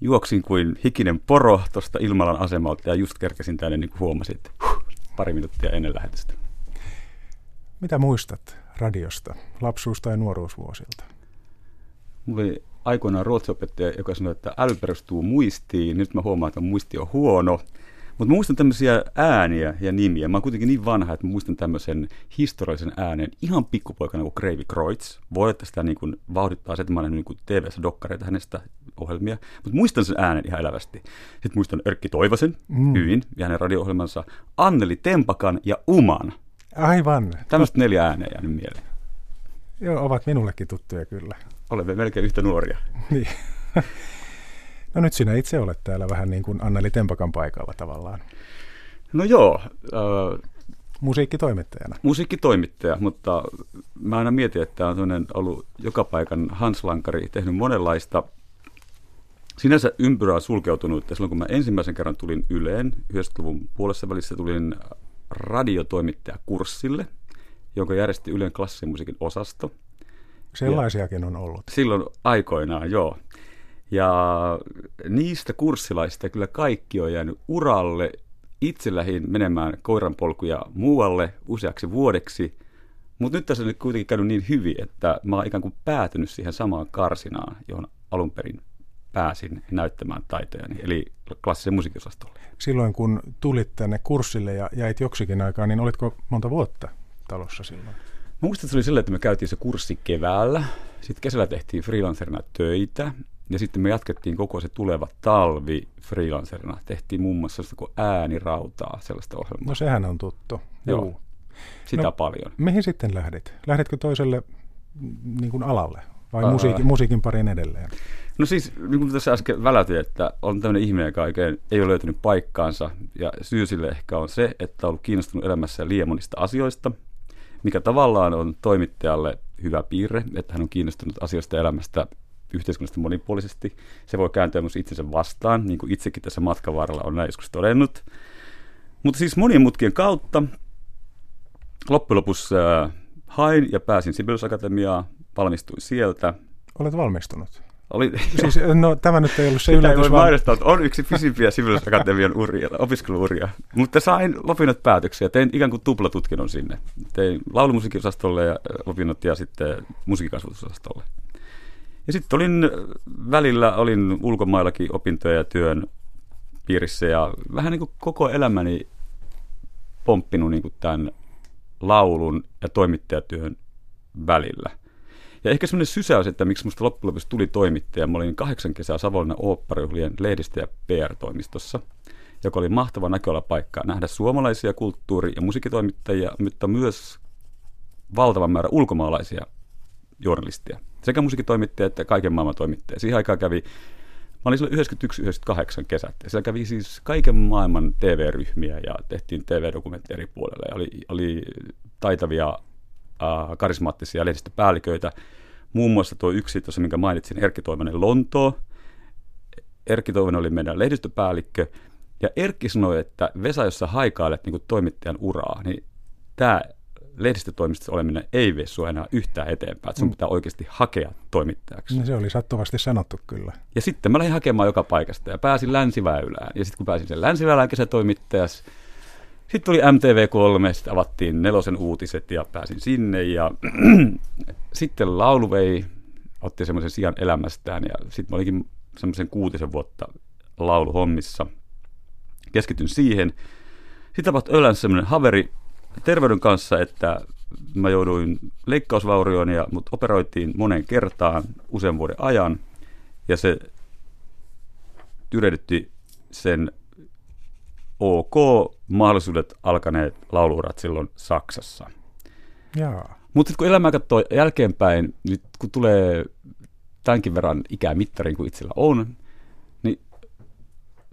juoksin kuin hikinen poro tuosta Ilmalan asemalta ja just kerkesin tänne niin kuin huh, pari minuuttia ennen lähetystä. Mitä muistat radiosta, lapsuus- tai nuoruusvuosilta? Mulla oli aikoinaan ruotsiopettaja, joka sanoi, että äly perustuu muistiin. Nyt mä huomaan, että muisti on huono. Mutta muistan tämmöisiä ääniä ja nimiä. Mä oon kuitenkin niin vanha, että muistan tämmöisen historiallisen äänen ihan pikkupoikana kuin Kreivi Kreutz. Voi, että sitä niin kuin vauhdittaa se, että mä olen niin kuin TV-ssä dokkareita hänestä ohjelmia. Mutta muistan sen äänen ihan elävästi. Sitten muistan Erkki Toivosen mm. hyvin ja hänen radio-ohjelmansa Anneli Tempakan ja Uman. Aivan. Tämmöistä neljä ääneä jäänyt mieleen. Joo, ovat minullekin tuttuja kyllä. Olemme melkein yhtä nuoria. Niin. No nyt sinä itse olet täällä vähän niin kuin Anneli Tempakan paikalla tavallaan. No joo. Äh, musiikkitoimittajana. Musiikkitoimittaja, mutta mä aina mietin, että on ollut joka paikan Hans Lankari, tehnyt monenlaista sinänsä ympyrää sulkeutunut. Ja silloin kun mä ensimmäisen kerran tulin Yleen, 90-luvun puolessa välissä tulin radiotoimittajakurssille, jonka järjesti Ylen klassisen musiikin osasto. Sellaisiakin on ollut. Silloin aikoinaan, joo. Ja niistä kurssilaista kyllä kaikki on jäänyt uralle. Itse lähdin menemään koiranpolkuja muualle useaksi vuodeksi. Mutta nyt tässä on nyt kuitenkin käynyt niin hyvin, että mä oon ikään kuin päätynyt siihen samaan karsinaan, johon alun perin pääsin näyttämään taitojani, eli klassisen musiikinosastolle. Silloin kun tulit tänne kurssille ja jäit joksikin aikaa, niin olitko monta vuotta talossa silloin? Mä muistan, että se oli silleen, että me käytiin se kurssi keväällä, sitten kesällä tehtiin freelancerina töitä, ja sitten me jatkettiin koko se tuleva talvi freelancerina. Tehtiin muun muassa sellaista kuin äänirautaa, sellaista ohjelmaa. No sehän on tuttu. Joo, Juu. sitä no, paljon. Mihin sitten lähdit? Lähditkö toiselle niin kuin alalle vai Ää... musiikin, musiikin parin edelleen? No siis, niin kuin tässä äsken välätin, että on tämmöinen ihminen, joka oikein ei ole löytänyt paikkaansa. Ja syy sille ehkä on se, että on ollut kiinnostunut elämässä liian monista asioista, mikä tavallaan on toimittajalle hyvä piirre, että hän on kiinnostunut asioista elämästä yhteiskunnasta monipuolisesti. Se voi kääntyä myös itsensä vastaan, niin kuin itsekin tässä matkan varrella on näin joskus todennut. Mutta siis monien mutkien kautta loppujen lopuksi äh, hain ja pääsin Sibelius Akatemiaan, valmistuin sieltä. Olet valmistunut? Oli, siis, no, tämä nyt ei ollut se yllätys. Voi vaan... että on yksi pisimpiä Sibelius Akatemian uria, opiskeluuria. Mutta sain opinnot päätöksiä. Tein ikään kuin tuplatutkinnon sinne. Tein laulumusiikinosastolle ja opinnot ja sitten musiikkikasvatusosastolle. Ja sitten olin välillä, olin ulkomaillakin opintoja ja työn piirissä ja vähän niin kuin koko elämäni pomppinut niin kuin tämän laulun ja toimittajatyön välillä. Ja ehkä semmoinen sysäys, että miksi musta loppujen lopuksi tuli toimittaja. Mä olin kahdeksan kesää Savonlinnan oopparijuhlien lehdistö- ja PR-toimistossa, joka oli mahtava näköalapaikka nähdä suomalaisia kulttuuri- ja musiikitoimittajia, mutta myös valtavan määrä ulkomaalaisia journalistia sekä musiikkitoimittaja että kaiken maailman toimittaja. Siihen aikaan kävi, mä olin silloin 91-98 kesät, ja siellä kävi siis kaiken maailman TV-ryhmiä ja tehtiin TV-dokumentteja eri puolella. Ja oli, oli taitavia, äh, karismaattisia lehdistöpäälliköitä, muun muassa tuo yksi tuossa, minkä mainitsin, Erkki Toivonen Lontoo. Erkki Toivonen oli meidän lehdistöpäällikkö, ja Erkki sanoi, että Vesa, jos sä haikailet niin toimittajan uraa, niin tämä lehdistötoimistossa oleminen ei vie sinua enää yhtään eteenpäin, että sun mm. pitää oikeasti hakea toimittajaksi. No se oli sattuvasti sanottu kyllä. Ja sitten mä lähdin hakemaan joka paikasta ja pääsin länsiväylään. Ja sitten kun pääsin sen länsiväylään kesätoimittajas, sitten tuli MTV3, sitten avattiin nelosen uutiset ja pääsin sinne. Ja sitten laulu vei, otti semmoisen sijan elämästään ja sitten mä olikin semmoisen kuutisen vuotta lauluhommissa. Keskityn siihen. Sitten tapahtui Ölänsä semmoinen haveri, terveyden kanssa, että mä jouduin leikkausvaurioon, ja, mut operoitiin monen kertaan usean vuoden ajan, ja se tyrehdytti sen OK mahdollisuudet alkaneet lauluurat silloin Saksassa. Mutta sitten kun elämää katsoo jälkeenpäin, nyt kun tulee tämänkin verran ikämittarin kuin itsellä on,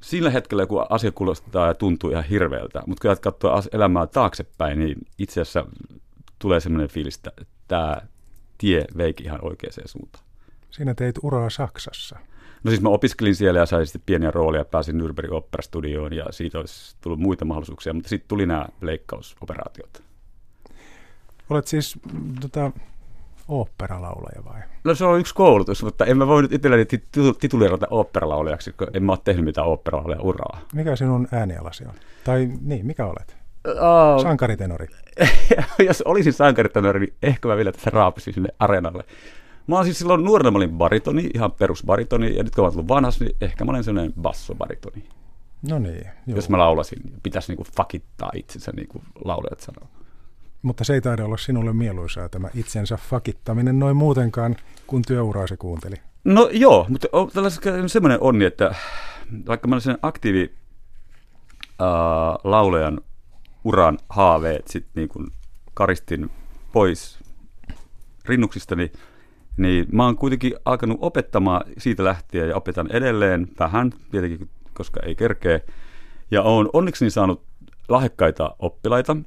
sillä hetkellä, kun asia kuulostaa ja tuntuu ihan hirveältä, mutta kun katsoo elämää taaksepäin, niin itse asiassa tulee sellainen fiilis, että tämä tie veikin ihan oikeaan suuntaan. Sinä teit uraa Saksassa. No siis mä opiskelin siellä ja sain sitten pieniä rooleja, pääsin Nürnbergin operastudioon ja siitä olisi tullut muita mahdollisuuksia, mutta sitten tuli nämä leikkausoperaatiot. Olet siis tota, oopperalaulaja vai? No se on yksi koulutus, mutta en mä voi nyt itselleni tituleerata oopperalaulajaksi, kun en mä ole tehnyt mitään oopperalaulaja uraa. Mikä sinun äänialasi on? Tai niin, mikä olet? Oh. Sankaritenori. Jos olisin sankaritenori, niin ehkä mä vielä tässä raapisin sinne areenalle. Mä oon siis silloin nuorena mä olin baritoni, ihan perusbaritoni, ja nyt kun mä oon tullut vanhas, niin ehkä mä olen sellainen bassobaritoni. No niin. Joo. Jos mä laulasin, pitäisi niinku fakittaa itsensä, niin kuin laulajat sanoo. Mutta se ei taida olla sinulle mieluisaa tämä itsensä fakittaminen noin muutenkaan, kun työuraa se kuunteli. No joo, mutta on semmoinen onni, että vaikka mä olen aktiivi äh, laulajan uran haaveet sitten niin kuin karistin pois rinnuksistani, niin mä oon kuitenkin alkanut opettamaan siitä lähtien ja opetan edelleen vähän, tietenkin koska ei kerkeä. Ja on onneksi saanut lahjakkaita oppilaita,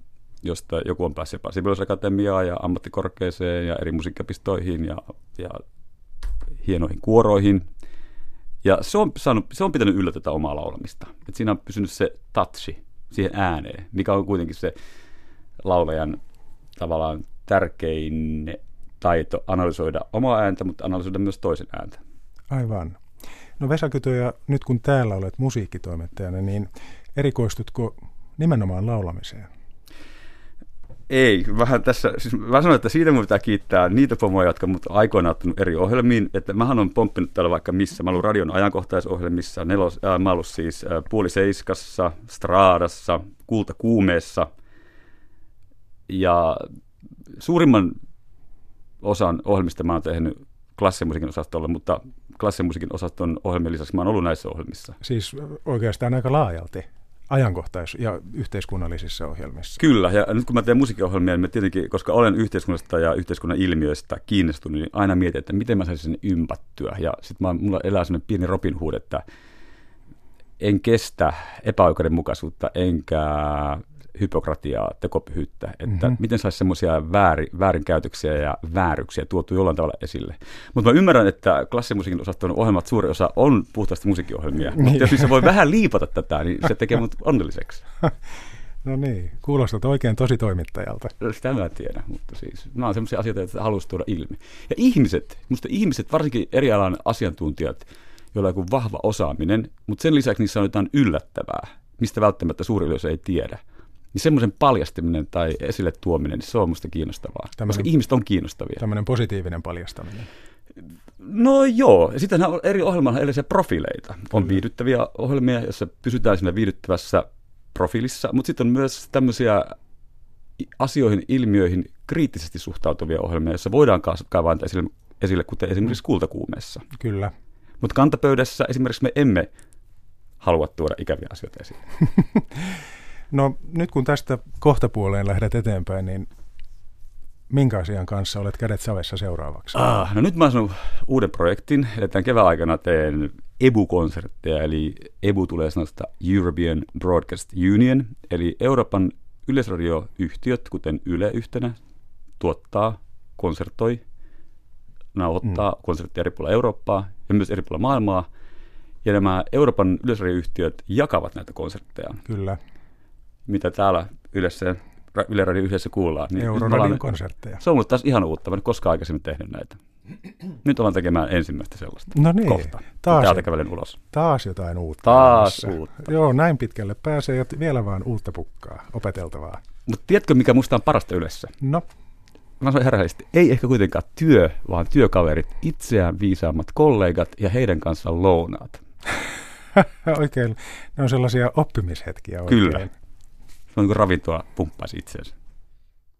josta joku on päässyt jopa Sibeliusakatemiaan ja ammattikorkeeseen ja eri musiikkapistoihin ja, ja hienoihin kuoroihin. Ja se on, saanut, se on pitänyt yllä tätä omaa laulamista. Et siinä on pysynyt se touchi siihen ääneen, mikä on kuitenkin se laulajan tavallaan tärkein taito analysoida omaa ääntä, mutta analysoida myös toisen ääntä. Aivan. No Vesa Kytö, nyt kun täällä olet musiikkitoimittajana, niin erikoistutko nimenomaan laulamiseen? Ei, vähän tässä, siis mä sanon, että siitä mun pitää kiittää niitä pomoja, jotka mut aikoinaan ottanut eri ohjelmiin, että mähän on pomppinut täällä vaikka missä, mä ollut radion ajankohtaisohjelmissa, nelos, äh, mä ollut siis äh, Puoli Seiskassa, Straadassa, Kulta Kuumeessa, ja suurimman osan ohjelmista mä oon tehnyt klassimusiikin osastolle, mutta klassimusiikin osaston ohjelmien lisäksi mä oon ollut näissä ohjelmissa. Siis oikeastaan aika laajalti ajankohtais- ja yhteiskunnallisissa ohjelmissa. Kyllä, ja nyt kun mä teen musiikkiohjelmia, niin mä tietenkin, koska olen yhteiskunnasta ja yhteiskunnan ilmiöistä kiinnostunut, niin aina mietin, että miten mä saisin sen ympättyä. Ja sitten mulla elää sellainen pieni Robin Hood, että en kestä epäoikeudenmukaisuutta, enkä hypokratiaa, tekopyhyyttä, että mm-hmm. miten saisi semmoisia väärin, väärinkäytöksiä ja vääryksiä tuotu jollain tavalla esille. Mutta mä ymmärrän, että klassimusiikin osaston ohjelmat suuri osa on puhtaasti musiikkiohjelmia, niin. mutta jos se voi vähän liipata tätä, niin se tekee mut onnelliseksi. No niin, kuulostat oikein tosi toimittajalta. No, sitä mä tiedän, mutta siis nämä on sellaisia asioita, joita haluaisi tuoda ilmi. Ja ihmiset, musta ihmiset, varsinkin eri alan asiantuntijat, joilla on joku vahva osaaminen, mutta sen lisäksi niissä on jotain yllättävää, mistä välttämättä suuri yleisö ei tiedä niin semmoisen paljastaminen tai esille tuominen, niin se on musta kiinnostavaa. Tällainen, koska ihmiset on kiinnostavia. Tämmöinen positiivinen paljastaminen. No joo, sitten eri ohjelmilla erilaisia profiileita. On viihdyttäviä ohjelmia, joissa pysytään siinä viihdyttävässä profiilissa, mutta sitten on myös tämmöisiä asioihin, ilmiöihin kriittisesti suhtautuvia ohjelmia, joissa voidaan kaivaa esille, esille, kuten esimerkiksi kultakuumeessa. Kyllä. Mutta kantapöydässä esimerkiksi me emme halua tuoda ikäviä asioita esiin. No nyt kun tästä kohtapuoleen lähdet eteenpäin, niin minkä asian kanssa olet kädet savessa seuraavaksi? Ah, no nyt mä sanon uuden projektin. Eli tämän kevään aikana teen EBU-konsertteja, eli EBU tulee sanosta European Broadcast Union, eli Euroopan yleisradioyhtiöt, kuten Yle yhtenä, tuottaa, konsertoi, nauhoittaa mm. konsertteja eri puolilla Eurooppaa ja myös eri puolilla maailmaa. Ja nämä Euroopan yleisradioyhtiöt jakavat näitä konsertteja. Kyllä täällä Ylessä, Yle Radio yhdessä kuullaan. Niin Euroradion konsertteja. Se on ollut taas ihan uutta. Mä en koskaan aikaisemmin tehnyt näitä. Nyt ollaan tekemään ensimmäistä sellaista. No niin. Kohta. Taas, täältä kävelen ulos. Taas jotain uutta. Taas edessä. uutta. Joo, näin pitkälle pääsee ja vielä vaan uutta pukkaa, opeteltavaa. Mutta tiedätkö, mikä musta on parasta Ylessä? No? Mä sanoin herrallisesti, ei ehkä kuitenkaan työ, vaan työkaverit, itseään viisaammat kollegat ja heidän kanssaan lounaat. oikein, ne on sellaisia oppimishetkiä oikein. Kyllä on niin kuin ravintoa pumppaisi itseensä.